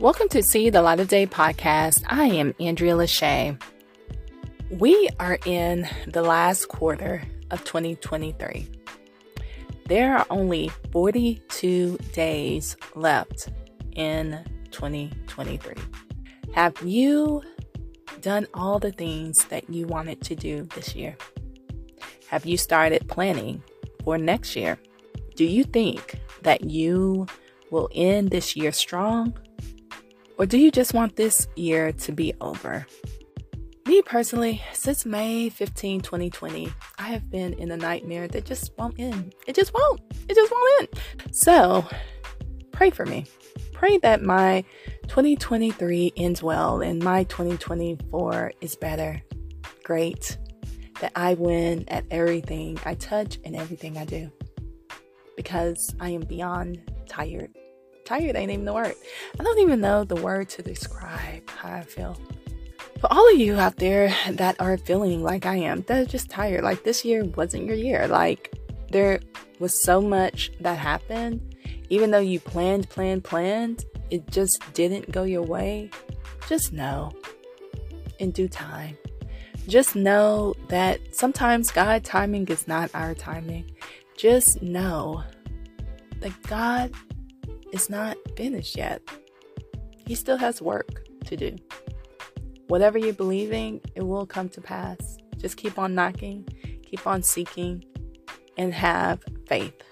Welcome to See the Light of Day podcast. I am Andrea Lashea. We are in the last quarter of 2023. There are only 42 days left in 2023. Have you done all the things that you wanted to do this year? Have you started planning for next year? Do you think that you will end this year strong? Or do you just want this year to be over? Me personally, since May 15, 2020, I have been in a nightmare that just won't end. It just won't. It just won't end. So, pray for me. Pray that my 2023 ends well and my 2024 is better. Great. That I win at everything I touch and everything I do. Because I am beyond tired tired ain't even the word. I don't even know the word to describe how I feel. For all of you out there that are feeling like I am, that are just tired, like this year wasn't your year. Like there was so much that happened. Even though you planned, planned, planned, it just didn't go your way. Just know in due time. Just know that sometimes God timing is not our timing. Just know that God is not finished yet. He still has work to do. Whatever you're believing, it will come to pass. Just keep on knocking, keep on seeking, and have faith.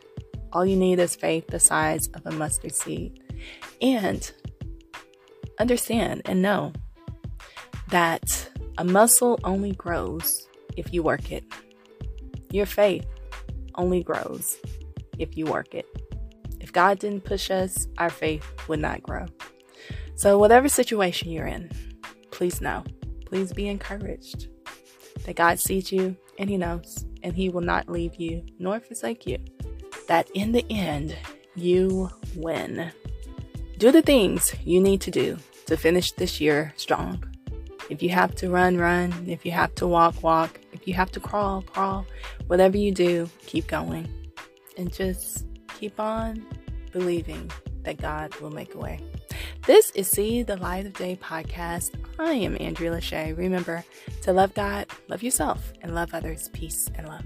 All you need is faith the size of a mustard seed. And understand and know that a muscle only grows if you work it. Your faith only grows if you work it. If God didn't push us, our faith would not grow. So, whatever situation you're in, please know, please be encouraged that God sees you and He knows, and He will not leave you nor forsake you. That in the end, you win. Do the things you need to do to finish this year strong. If you have to run, run. If you have to walk, walk. If you have to crawl, crawl. Whatever you do, keep going. And just keep on believing that God will make a way. This is See the Light of Day podcast. I am Andrea Lashea. Remember to love God, love yourself, and love others. Peace and love.